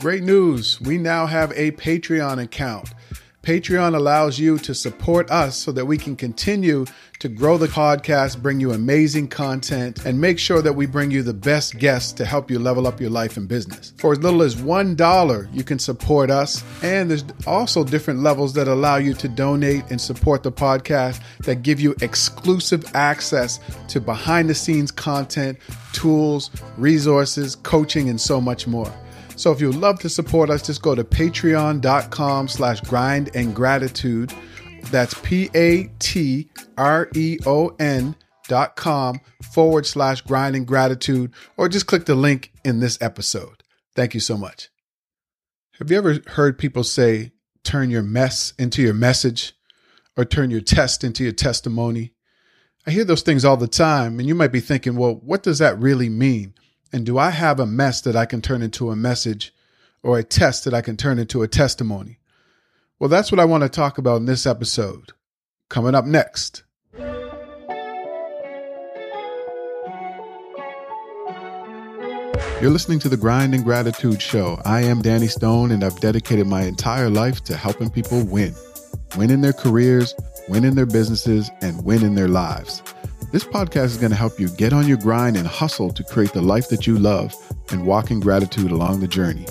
Great news. We now have a Patreon account. Patreon allows you to support us so that we can continue to grow the podcast, bring you amazing content, and make sure that we bring you the best guests to help you level up your life and business. For as little as $1, you can support us. And there's also different levels that allow you to donate and support the podcast that give you exclusive access to behind the scenes content, tools, resources, coaching, and so much more. So if you'd love to support us, just go to patreon.com slash grind and gratitude. That's P-A-T-R-E-O-N dot com forward slash grind and gratitude, or just click the link in this episode. Thank you so much. Have you ever heard people say, turn your mess into your message or turn your test into your testimony? I hear those things all the time, and you might be thinking, well, what does that really mean? And do I have a mess that I can turn into a message or a test that I can turn into a testimony? Well, that's what I want to talk about in this episode. Coming up next. You're listening to the Grind and Gratitude Show. I am Danny Stone, and I've dedicated my entire life to helping people win win in their careers, win in their businesses, and win in their lives. This podcast is going to help you get on your grind and hustle to create the life that you love and walk in gratitude along the journey.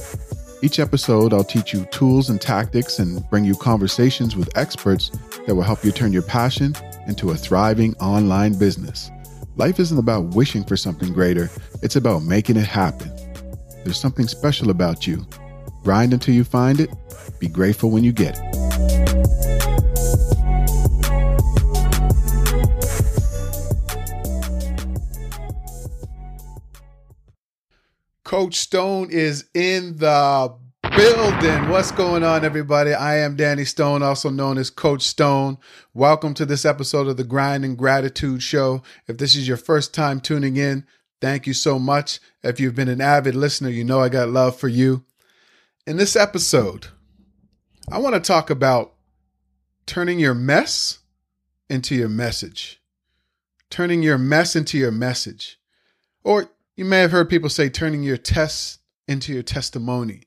Each episode, I'll teach you tools and tactics and bring you conversations with experts that will help you turn your passion into a thriving online business. Life isn't about wishing for something greater, it's about making it happen. There's something special about you. Grind until you find it, be grateful when you get it. Coach Stone is in the building. What's going on, everybody? I am Danny Stone, also known as Coach Stone. Welcome to this episode of the Grind and Gratitude Show. If this is your first time tuning in, thank you so much. If you've been an avid listener, you know I got love for you. In this episode, I want to talk about turning your mess into your message. Turning your mess into your message. Or you may have heard people say turning your tests into your testimony.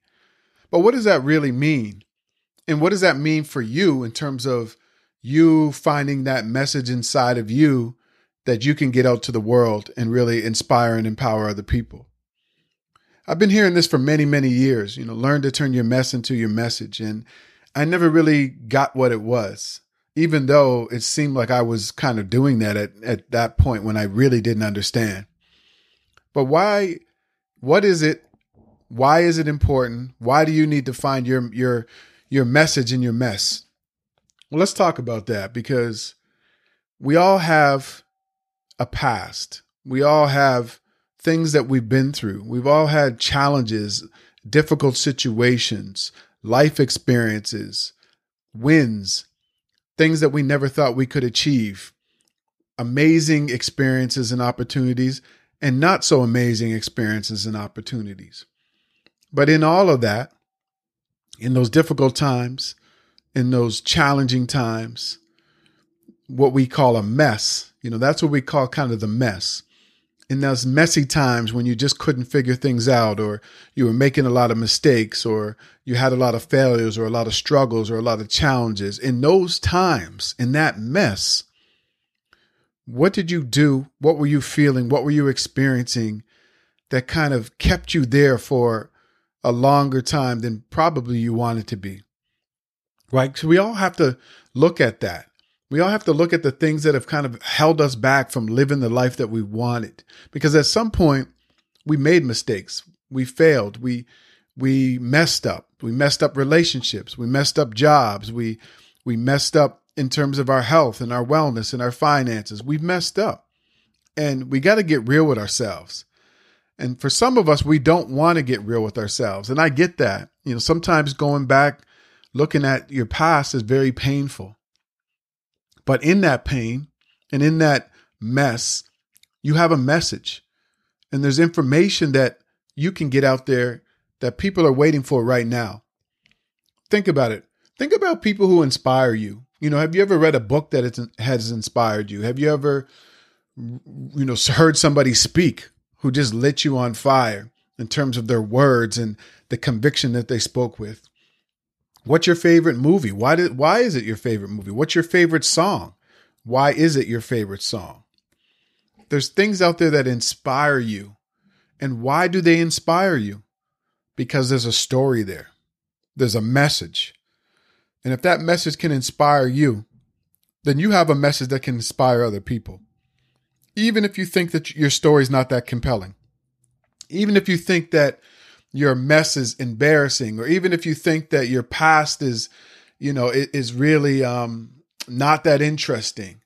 But what does that really mean? And what does that mean for you in terms of you finding that message inside of you that you can get out to the world and really inspire and empower other people? I've been hearing this for many, many years. You know, learn to turn your mess into your message. And I never really got what it was, even though it seemed like I was kind of doing that at, at that point when I really didn't understand. But why what is it? Why is it important? Why do you need to find your your your message in your mess? Well, let's talk about that because we all have a past. We all have things that we've been through. We've all had challenges, difficult situations, life experiences, wins, things that we never thought we could achieve, amazing experiences and opportunities, and not so amazing experiences and opportunities. But in all of that, in those difficult times, in those challenging times, what we call a mess, you know, that's what we call kind of the mess. In those messy times when you just couldn't figure things out, or you were making a lot of mistakes, or you had a lot of failures, or a lot of struggles, or a lot of challenges, in those times, in that mess, what did you do? What were you feeling? What were you experiencing that kind of kept you there for a longer time than probably you wanted to be? Right? So we all have to look at that. We all have to look at the things that have kind of held us back from living the life that we wanted. Because at some point, we made mistakes. We failed. We we messed up. We messed up relationships. We messed up jobs. We we messed up in terms of our health and our wellness and our finances. We've messed up. And we got to get real with ourselves. And for some of us, we don't want to get real with ourselves. And I get that. You know, sometimes going back, looking at your past is very painful. But in that pain and in that mess, you have a message. And there's information that you can get out there that people are waiting for right now. Think about it. Think about people who inspire you. You know, have you ever read a book that has inspired you? Have you ever, you know, heard somebody speak who just lit you on fire in terms of their words and the conviction that they spoke with. What's your favorite movie? Why did why is it your favorite movie? What's your favorite song? Why is it your favorite song? There's things out there that inspire you. And why do they inspire you? Because there's a story there. There's a message. And if that message can inspire you, then you have a message that can inspire other people. Even if you think that your story is not that compelling. Even if you think that your mess is embarrassing, or even if you think that your past is, you know, is really um, not that interesting,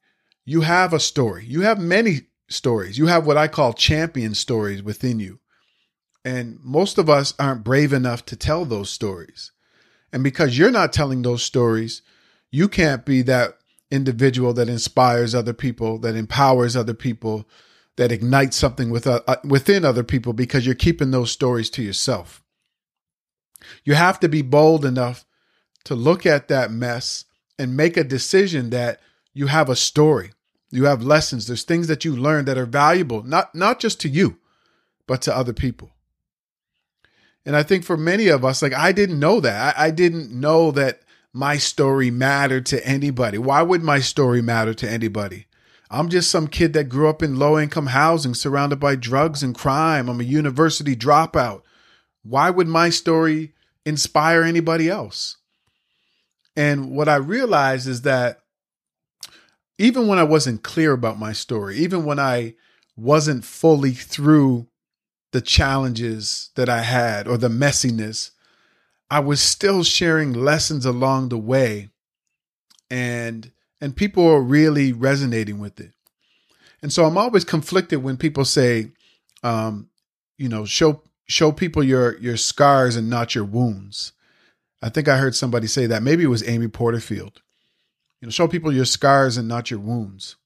you have a story. You have many stories. You have what I call champion stories within you. And most of us aren't brave enough to tell those stories. And because you're not telling those stories, you can't be that individual that inspires other people, that empowers other people, that ignites something with, uh, uh, within other people because you're keeping those stories to yourself. You have to be bold enough to look at that mess and make a decision that you have a story. You have lessons. There's things that you learn that are valuable, not, not just to you, but to other people. And I think for many of us, like I didn't know that. I, I didn't know that my story mattered to anybody. Why would my story matter to anybody? I'm just some kid that grew up in low income housing surrounded by drugs and crime. I'm a university dropout. Why would my story inspire anybody else? And what I realized is that even when I wasn't clear about my story, even when I wasn't fully through the challenges that I had or the messiness, I was still sharing lessons along the way. And and people are really resonating with it. And so I'm always conflicted when people say, um, you know, show show people your your scars and not your wounds. I think I heard somebody say that. Maybe it was Amy Porterfield. You know, show people your scars and not your wounds.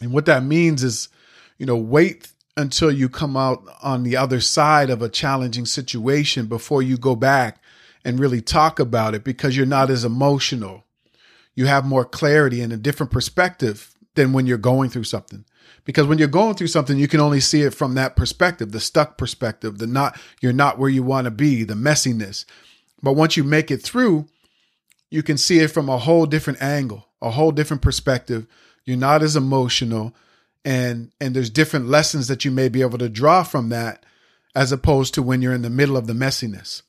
And what that means is, you know, wait until you come out on the other side of a challenging situation before you go back and really talk about it because you're not as emotional you have more clarity and a different perspective than when you're going through something. Because when you're going through something, you can only see it from that perspective, the stuck perspective, the not, you're not where you want to be, the messiness. But once you make it through, you can see it from a whole different angle, a whole different perspective. You're not as emotional and and there's different lessons that you may be able to draw from that as opposed to when you're in the middle of the messiness.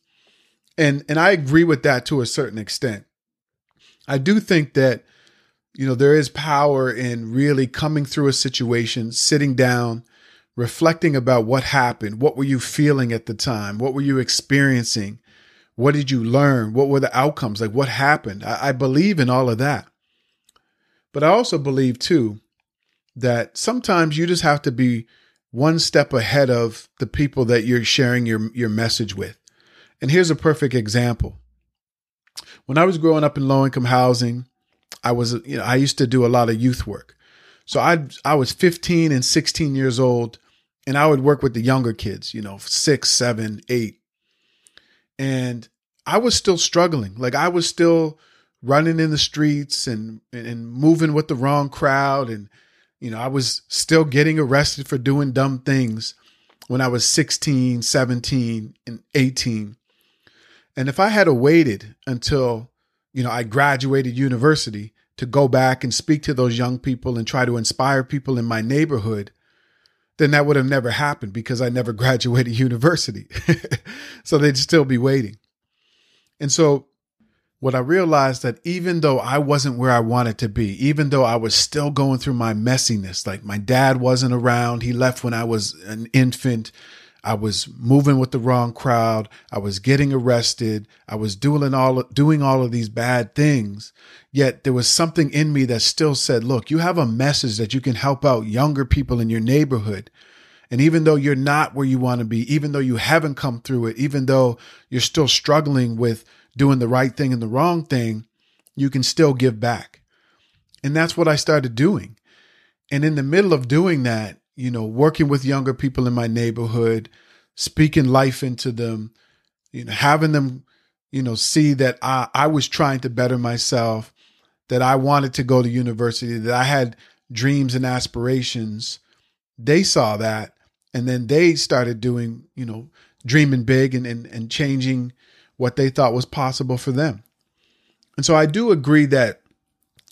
And and I agree with that to a certain extent. I do think that, you know, there is power in really coming through a situation, sitting down, reflecting about what happened. What were you feeling at the time? What were you experiencing? What did you learn? What were the outcomes? Like what happened? I, I believe in all of that. But I also believe too that sometimes you just have to be one step ahead of the people that you're sharing your, your message with. And here's a perfect example when I was growing up in low income housing, I was, you know, I used to do a lot of youth work. So I, I was 15 and 16 years old and I would work with the younger kids, you know, six, seven, eight. And I was still struggling. Like I was still running in the streets and, and moving with the wrong crowd. And, you know, I was still getting arrested for doing dumb things when I was 16, 17, and 18. And if I had waited until, you know, I graduated university to go back and speak to those young people and try to inspire people in my neighborhood, then that would have never happened because I never graduated university. so they'd still be waiting. And so what I realized that even though I wasn't where I wanted to be, even though I was still going through my messiness, like my dad wasn't around, he left when I was an infant. I was moving with the wrong crowd. I was getting arrested. I was doing all doing all of these bad things. Yet there was something in me that still said, "Look, you have a message that you can help out younger people in your neighborhood." And even though you're not where you want to be, even though you haven't come through it, even though you're still struggling with doing the right thing and the wrong thing, you can still give back. And that's what I started doing. And in the middle of doing that, you know, working with younger people in my neighborhood, speaking life into them, you know, having them, you know, see that I, I was trying to better myself, that I wanted to go to university, that I had dreams and aspirations. They saw that. And then they started doing, you know, dreaming big and, and, and changing what they thought was possible for them. And so I do agree that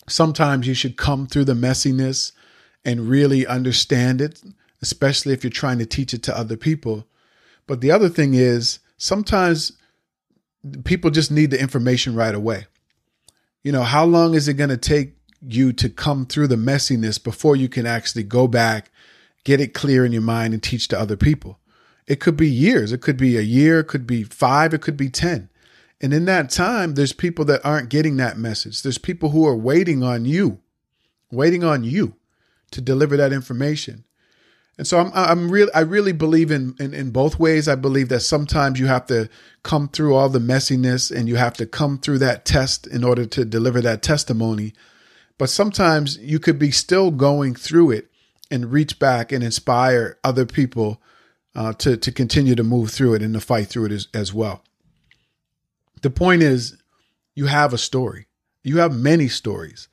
sometimes you should come through the messiness and really understand it, especially if you're trying to teach it to other people. But the other thing is sometimes people just need the information right away. You know, how long is it going to take you to come through the messiness before you can actually go back, get it clear in your mind, and teach to other people? It could be years. It could be a year. It could be five. It could be 10. And in that time, there's people that aren't getting that message. There's people who are waiting on you, waiting on you to deliver that information. And so I'm I'm really I really believe in, in in both ways. I believe that sometimes you have to come through all the messiness and you have to come through that test in order to deliver that testimony. But sometimes you could be still going through it and reach back and inspire other people uh, to to continue to move through it and to fight through it as, as well. The point is, you have a story. You have many stories,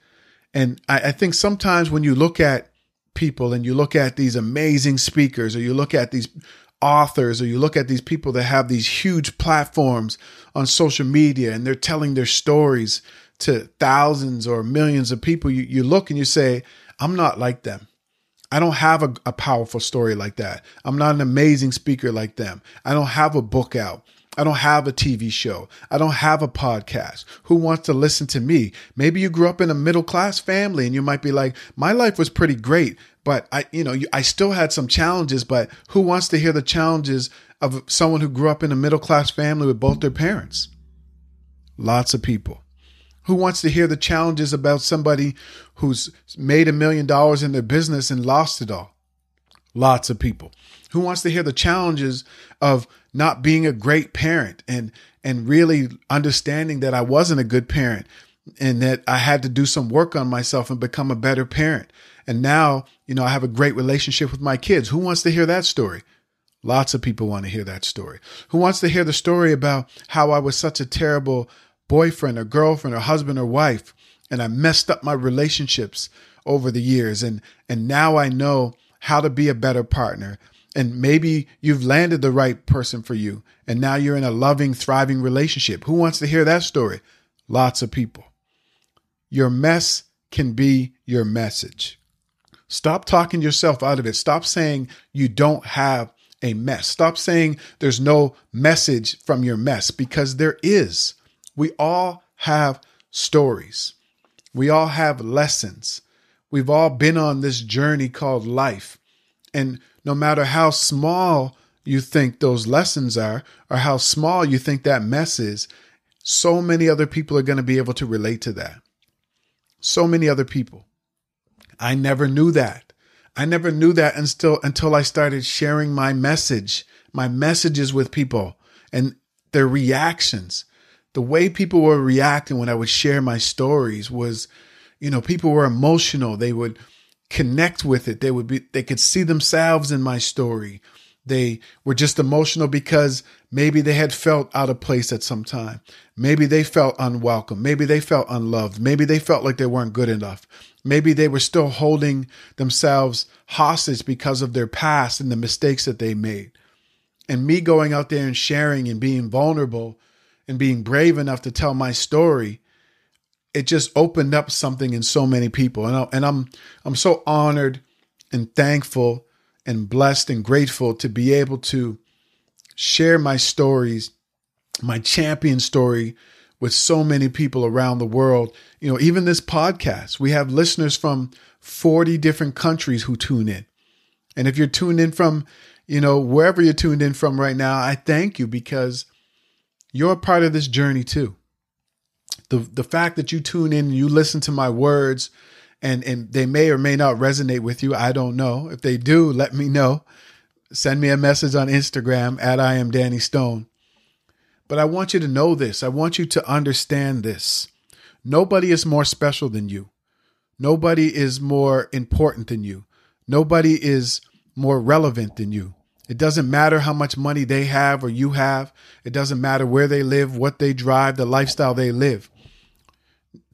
and I, I think sometimes when you look at people and you look at these amazing speakers or you look at these authors or you look at these people that have these huge platforms on social media and they're telling their stories to thousands or millions of people, you, you look and you say, I'm not like them. I don't have a, a powerful story like that. I'm not an amazing speaker like them. I don't have a book out. I don't have a TV show. I don't have a podcast. Who wants to listen to me? Maybe you grew up in a middle class family and you might be like, my life was pretty great, but I, you know, I still had some challenges, but who wants to hear the challenges of someone who grew up in a middle class family with both their parents? Lots of people. Who wants to hear the challenges about somebody who's made a million dollars in their business and lost it all? Lots of people. Who wants to hear the challenges of not being a great parent and and really understanding that I wasn't a good parent and that I had to do some work on myself and become a better parent. And now, you know, I have a great relationship with my kids. Who wants to hear that story? Lots of people want to hear that story. Who wants to hear the story about how I was such a terrible boyfriend or girlfriend or husband or wife and I messed up my relationships over the years. And and now I know how to be a better partner. And maybe you've landed the right person for you and now you're in a loving thriving relationship. Who wants to hear that story? Lots of people. Your mess can be your message. Stop talking yourself out of it. Stop saying you don't have a mess. Stop saying there's no message from your mess because there is we all have stories we all have lessons we've all been on this journey called life and no matter how small you think those lessons are, or how small you think that mess is, so many other people are going to be able to relate to that. So many other people. I never knew that. I never knew that until until I started sharing my message, my messages with people and their reactions. The way people were reacting when I would share my stories was, you know, people were emotional. They would connect with it. They would be, they could see themselves in my story. They were just emotional because maybe they had felt out of place at some time. Maybe they felt unwelcome. Maybe they felt unloved. Maybe they felt like they weren't good enough. Maybe they were still holding themselves hostage because of their past and the mistakes that they made. And me going out there and sharing and being vulnerable and being brave enough to tell my story it just opened up something in so many people. And, I, and I'm I'm so honored and thankful and blessed and grateful to be able to share my stories my champion story with so many people around the world. You know even this podcast we have listeners from 40 different countries who tune in. And if you're tuned in from you know wherever you're tuned in from right now i thank you because you're a part of this journey too. The the fact that you tune in and you listen to my words and and they may or may not resonate with you i don't know. If they do let me know. Send me a message on instagram at i am danny stone. But i want you to know this. I want you to understand this. Nobody is more special than you. Nobody is more important than you. Nobody is more relevant than you it doesn't matter how much money they have or you have. It doesn't matter where they live, what they drive, the lifestyle they live.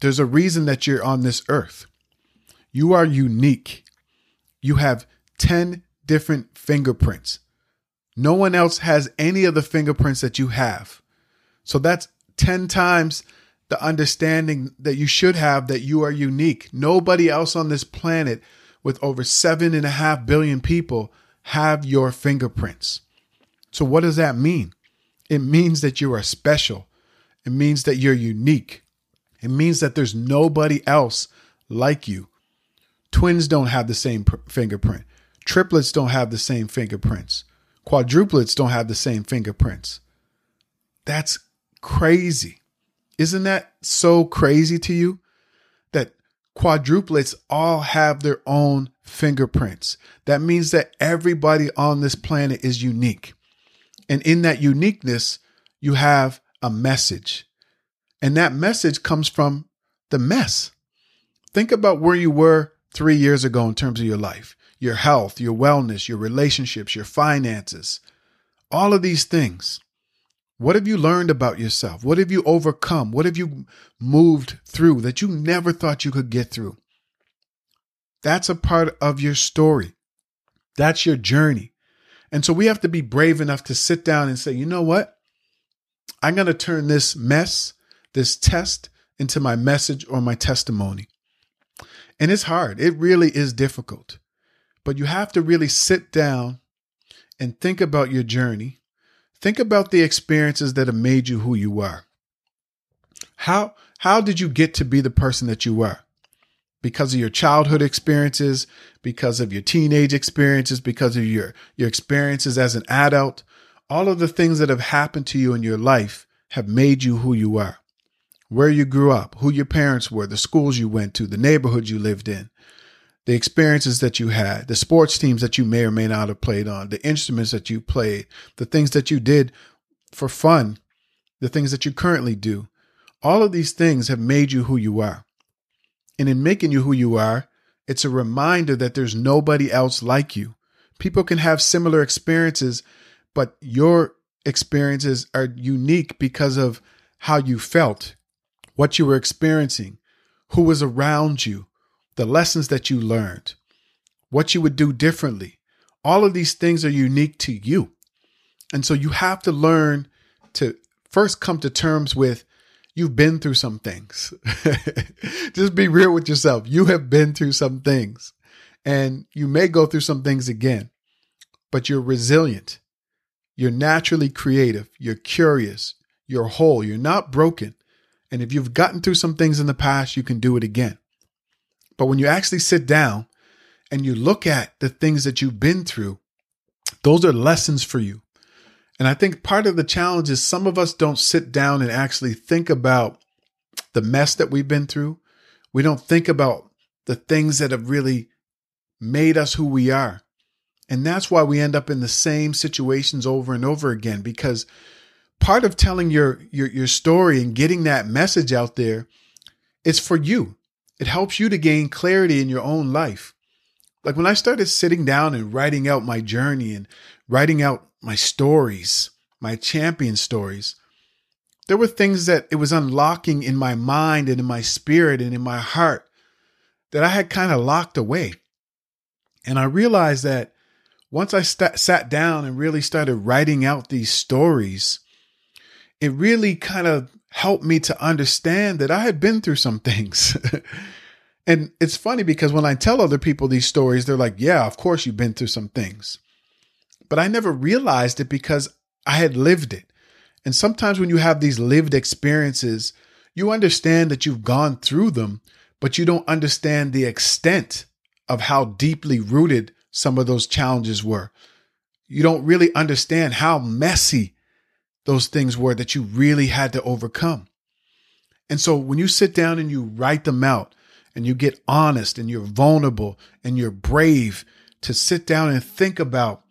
There's a reason that you're on this earth. You are unique. You have 10 different fingerprints. No one else has any of the fingerprints that you have. So that's 10 times the understanding that you should have that you are unique. Nobody else on this planet with over seven and a half billion people have your fingerprints. So, what does that mean? It means that you are special. It means that you're unique. It means that there's nobody else like you. Twins don't have the same pr- fingerprint. Triplets don't have the same fingerprints. Quadruplets don't have the same fingerprints. That's crazy. Isn't that so crazy to you? Quadruplets all have their own fingerprints. That means that everybody on this planet is unique. And in that uniqueness, you have a message. And that message comes from the mess. Think about where you were three years ago in terms of your life, your health, your wellness, your relationships, your finances, all of these things. What have you learned about yourself? What have you overcome? What have you moved through that you never thought you could get through? That's a part of your story. That's your journey. And so we have to be brave enough to sit down and say, you know what? I'm going to turn this mess, this test, into my message or my testimony. And it's hard. It really is difficult. But you have to really sit down and think about your journey Think about the experiences that have made you who you are. How how did you get to be the person that you were? Because of your childhood experiences, because of your teenage experiences, because of your your experiences as an adult, all of the things that have happened to you in your life have made you who you are. Where you grew up, who your parents were, the schools you went to, the neighborhoods you lived in, the experiences that you had, the sports teams that you may or may not have played on, the instruments that you played, the things that you did for fun, the things that you currently do. All of these things have made you who you are. And in making you who you are, it's a reminder that there's nobody else like you. People can have similar experiences, but your experiences are unique because of how you felt, what you were experiencing, who was around you, the lessons that you learned, what you would do differently. All of these things are unique to you. And so you have to learn to first come to terms with you've been through some things. Just be real with yourself. You have been through some things and you may go through some things again, but you're resilient. You're naturally creative. You're curious. You're whole. You're not broken. And if you've gotten through some things in the past, you can do it again. But when you actually sit down and you look at the things that you've been through, those are lessons for you. And I think part of the challenge is some of us don't sit down and actually think about the mess that we've been through. We don't think about the things that have really made us who we are. And that's why we end up in the same situations over and over again because part of telling your your your story and getting that message out there is for you. It helps you to gain clarity in your own life. Like when I started sitting down and writing out my journey and writing out my stories, my champion stories, there were things that it was unlocking in my mind and in my spirit and in my heart that I had kind of locked away. And I realized that once I st- sat down and really started writing out these stories, it really kind of helped me to understand that I had been through some things. and it's funny because when I tell other people these stories, they're like, yeah, of course you've been through some things. But I never realized it because I had lived it. And sometimes when you have these lived experiences, you understand that you've gone through them, but you don't understand the extent of how deeply rooted some of those challenges were. You don't really understand how messy those things were that you really had to overcome. And so when you sit down and you write them out and you get honest and you're vulnerable and you're brave to sit down and think about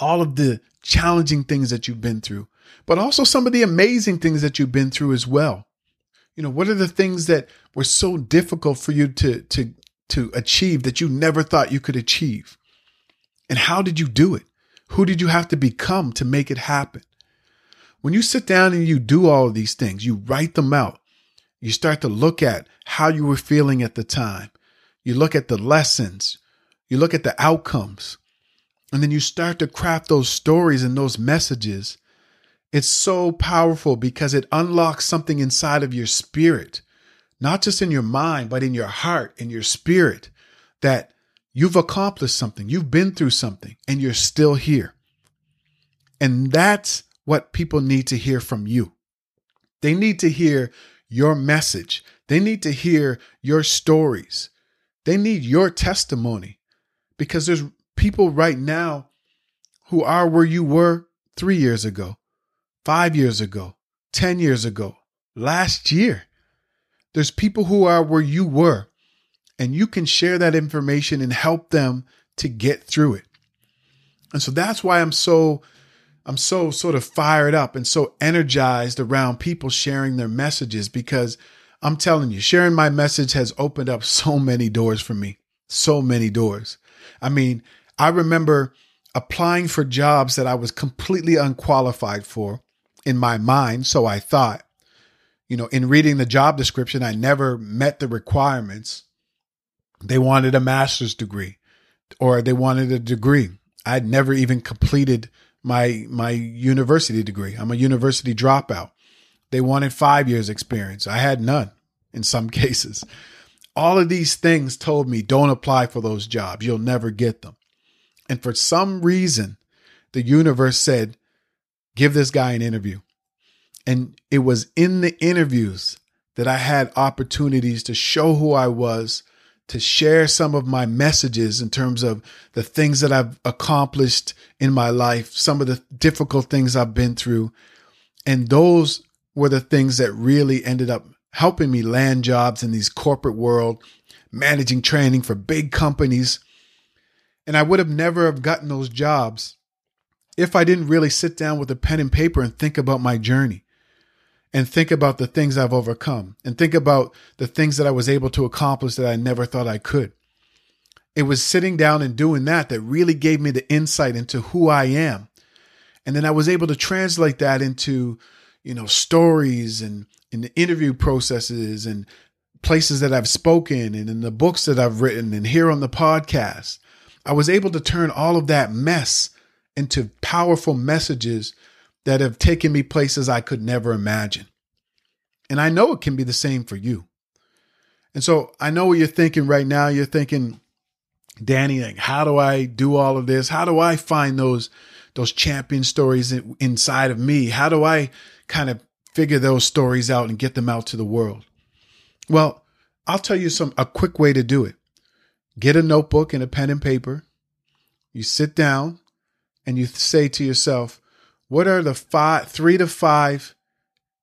all of the challenging things that you've been through, but also some of the amazing things that you've been through as well. You know, what are the things that were so difficult for you to to to achieve that you never thought you could achieve? And how did you do it? Who did you have to become to make it happen? When you sit down and you do all of these things, you write them out. You start to look at how you were feeling at the time. You look at the lessons. You look at the outcomes. and then you start to craft those stories and those messages, it's so powerful because it unlocks something inside of your spirit, not just in your mind, but in your heart, in your spirit, that you've accomplished something, you've been through something, and you're still here. And that's what people need to hear from you. They need to hear your message. They need to hear your stories. They need your testimony because there's people right now who are where you were three years ago, five years ago, 10 years ago, last year. There's people who are where you were, and you can share that information and help them to get through it. And so that's why I'm so I'm so sort of fired up and so energized around people sharing their messages because I'm telling you, sharing my message has opened up so many doors for me. So many doors. I mean, I remember applying for jobs that I was completely unqualified for in my mind. So I thought, you know, in reading the job description, I never met the requirements. They wanted a master's degree or they wanted a degree. I'd never even completed my my university degree. I'm a university dropout. They wanted 5 years experience. I had none in some cases. All of these things told me don't apply for those jobs. You'll never get them. And for some reason, the universe said, give this guy an interview. And it was in the interviews that I had opportunities to show who I was, to share some of my messages in terms of the things that I've accomplished in my life, some of the difficult things I've been through. And those were the things that really ended up helping me land jobs in these corporate world, managing training for big companies. And I would have never have gotten those jobs if I didn't really sit down with a pen and paper and think about my journey and think about the things I've overcome and think about the things that I was able to accomplish that I never thought I could. It was sitting down and doing that that really gave me the insight into who I am. And then I was able to translate that into, you know, stories and in the interview processes and places that I've spoken and in the books that I've written and here on the podcast. I was able to turn all of that mess into powerful messages that have taken me places I could never imagine. And I know it can be the same for you. And so I know what you're thinking right now. You're thinking, Danny, like, how do I do all of this? How do I find those those champion stories inside of me? How do I kind of figure those stories out and get them out to the world? Well, I'll tell you some a quick way to do it. Get a notebook and a pen and paper. You sit down and you say to yourself, what are the five, three to five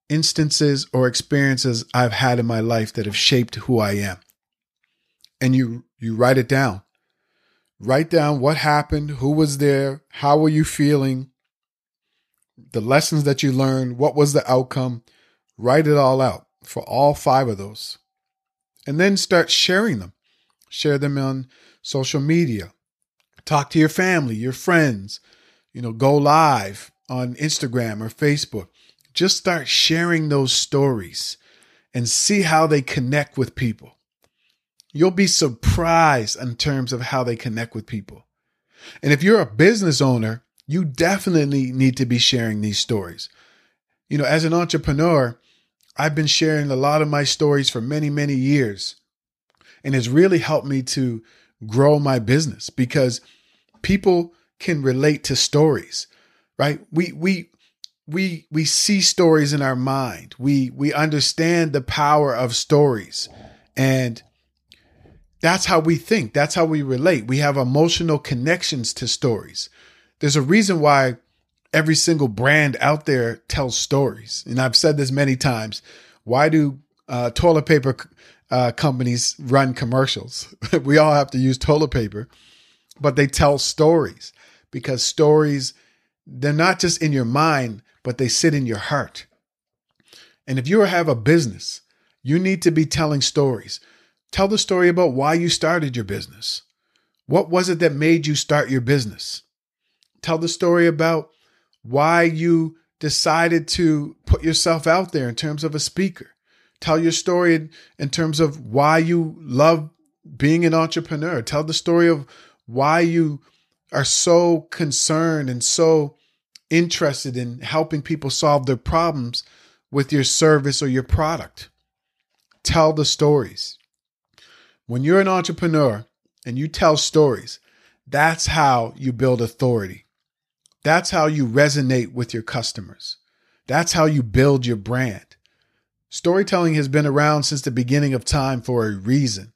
instances or experiences I've had in my life that have shaped who I am? And you, you write it down. Write down what happened, who was there, how were you feeling, the lessons that you learned, what was the outcome. Write it all out for all five of those. And then start sharing them. Share them on social media. Talk to your family, your friends. You know, go live on Instagram or Facebook. Just start sharing those stories and see how they connect with people. You'll be surprised in terms of how they connect with people. And if you're a business owner, you definitely need to be sharing these stories. You know, as an entrepreneur, I've been sharing a lot of my stories for many, many years. And it's really helped me to grow my business because people can relate to stories, right? We, we, we, we see stories in our mind. We, we understand the power of stories and that's how we think. That's how we relate. We have emotional connections to stories. There's a reason why every single brand out there tells stories. And I've said this many times. Why do uh, toilet paper uh, companies run commercials? we all have to use toilet paper, but they tell stories because stories, they're not just in your mind, but they sit in your heart. And if you have a business, you need to be telling stories. Tell the story about why you started your business. What was it that made you start your business? Tell the story about why you decided to put yourself out there in terms of a speaker. Tell your story in, in terms of why you love being an entrepreneur. Tell the story of why you are so concerned and so interested in helping people solve their problems with your service or your product. Tell the stories. When you're an entrepreneur and you tell stories, that's how you build authority. That's how you resonate with your customers. That's how you build your brand. Storytelling has been around since the beginning of time for a reason.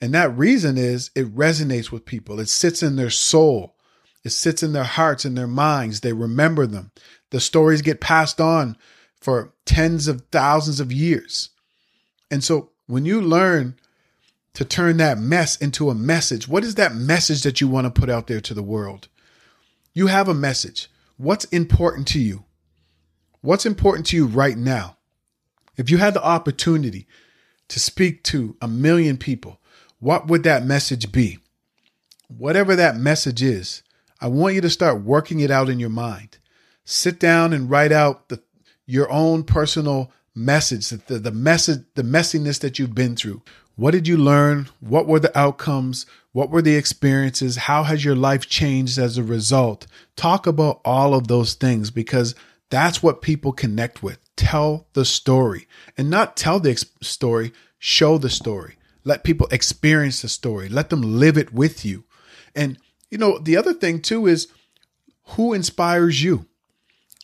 And that reason is it resonates with people. It sits in their soul. It sits in their hearts and their minds. They remember them. The stories get passed on for tens of thousands of years. And so when you learn to turn that mess into a message, what is that message that you want to put out there to the world? You have a message. What's important to you? What's important to you right now? If you had the opportunity to speak to a million people, what would that message be? Whatever that message is, I want you to start working it out in your mind. Sit down and write out the, your own personal message, the, the message, the messiness that you've been through. What did you learn? What were the outcomes? What were the experiences? How has your life changed as a result? Talk about all of those things because that's what people connect with. Tell the story and not tell the story, show the story. Let people experience the story. Let them live it with you. And you know, the other thing too is who inspires you?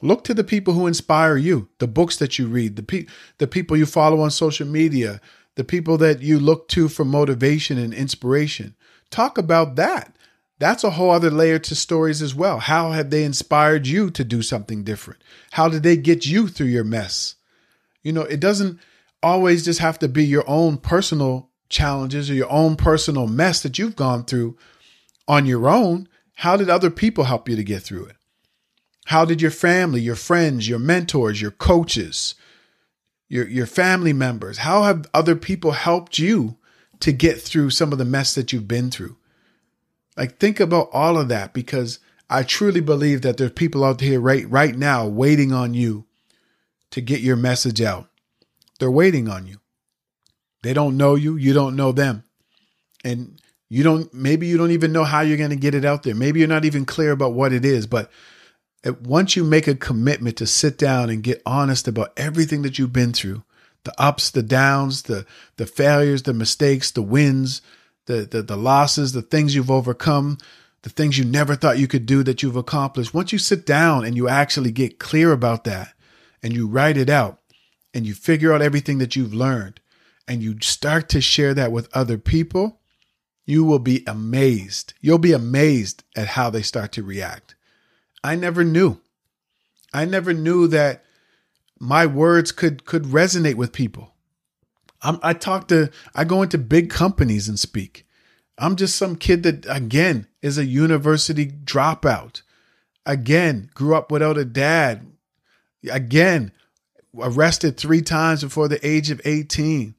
Look to the people who inspire you, the books that you read, the pe- the people you follow on social media, the people that you look to for motivation and inspiration. Talk about that. That's a whole other layer to stories as well. How have they inspired you to do something different? How did they get you through your mess? You know, it doesn't always just have to be your own personal challenges or your own personal mess that you've gone through on your own, how did other people help you to get through it? How did your family, your friends, your mentors, your coaches, your, your family members, how have other people helped you to get through some of the mess that you've been through? Like think about all of that because I truly believe that there's people out here right right now waiting on you to get your message out. They're waiting on you. They don't know you, you don't know them. And you don't, maybe you don't even know how you're going to get it out there. Maybe you're not even clear about what it is. But once you make a commitment to sit down and get honest about everything that you've been through, the ups, the downs, the, the failures, the mistakes, the wins, the, the, the losses, the things you've overcome, the things you never thought you could do that you've accomplished. Once you sit down and you actually get clear about that and you write it out and you figure out everything that you've learned and you start to share that with other people, you will be amazed. You'll be amazed at how they start to react. I never knew. I never knew that my words could could resonate with people. I'm, I talk to, I go into big companies and speak. I'm just some kid that again is a university dropout. Again, grew up without a dad. Again, arrested three times before the age of 18.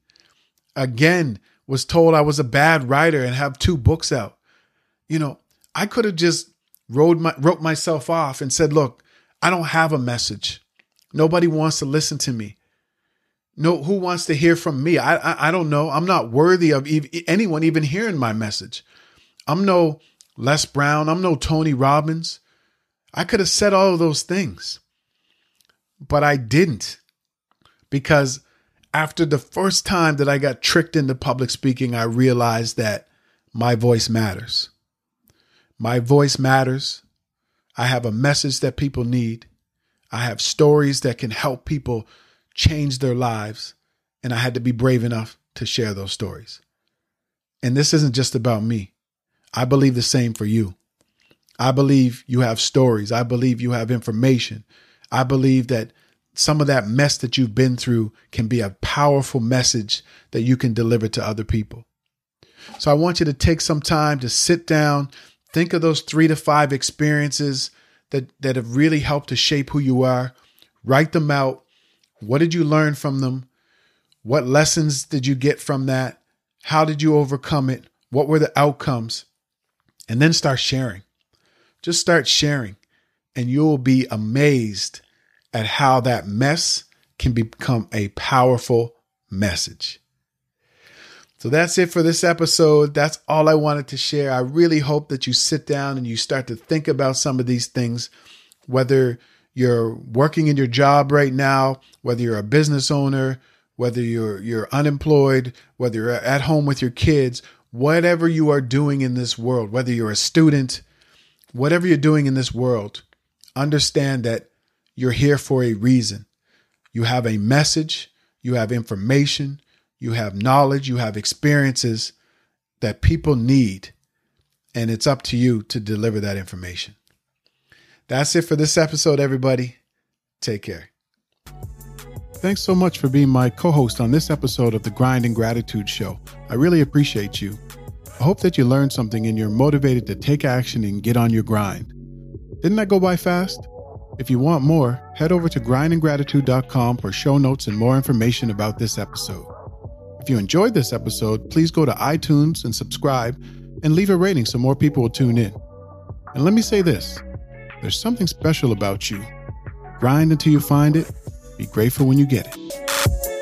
Again, was told I was a bad writer and have two books out. You know, I could have just wrote, my, wrote myself off and said, look, I don't have a message. Nobody wants to listen to me. No, who wants to hear from me? I, I, I don't know. I'm not worthy of ev- anyone even hearing my message. I'm no Les Brown. I'm no Tony Robbins. I could have said all of those things, but I didn't because after the first time that I got tricked into public speaking, I realized that my voice matters. My voice matters. I have a message that people need. I have stories that can help people change their lives. And I had to be brave enough to share those stories. And this isn't just about me. I believe the same for you. I believe you have stories. I believe you have information. I believe that some of that mess that you've been through can be a powerful message that you can deliver to other people. So I want you to take some time to sit down, think of those three to five experiences that, that have really helped to shape who you are, write them out. What did you learn from them? What lessons did you get from that? How did you overcome it? What were the outcomes? And then start sharing. Just start sharing, and you'll be amazed at how that mess can become a powerful message. So that's it for this episode. That's all I wanted to share. I really hope that you sit down and you start to think about some of these things, whether you're working in your job right now, whether you're a business owner, whether you're you're unemployed, whether you're at home with your kids, whatever you are doing in this world, whether you're a student, whatever you're doing in this world, understand that you're here for a reason. You have a message, you have information, you have knowledge, you have experiences that people need, and it's up to you to deliver that information. That's it for this episode, everybody. Take care. Thanks so much for being my co host on this episode of the Grind and Gratitude Show. I really appreciate you. I hope that you learned something and you're motivated to take action and get on your grind. Didn't that go by fast? If you want more, head over to grindandgratitude.com for show notes and more information about this episode. If you enjoyed this episode, please go to iTunes and subscribe and leave a rating so more people will tune in. And let me say this there's something special about you. Grind until you find it, be grateful when you get it.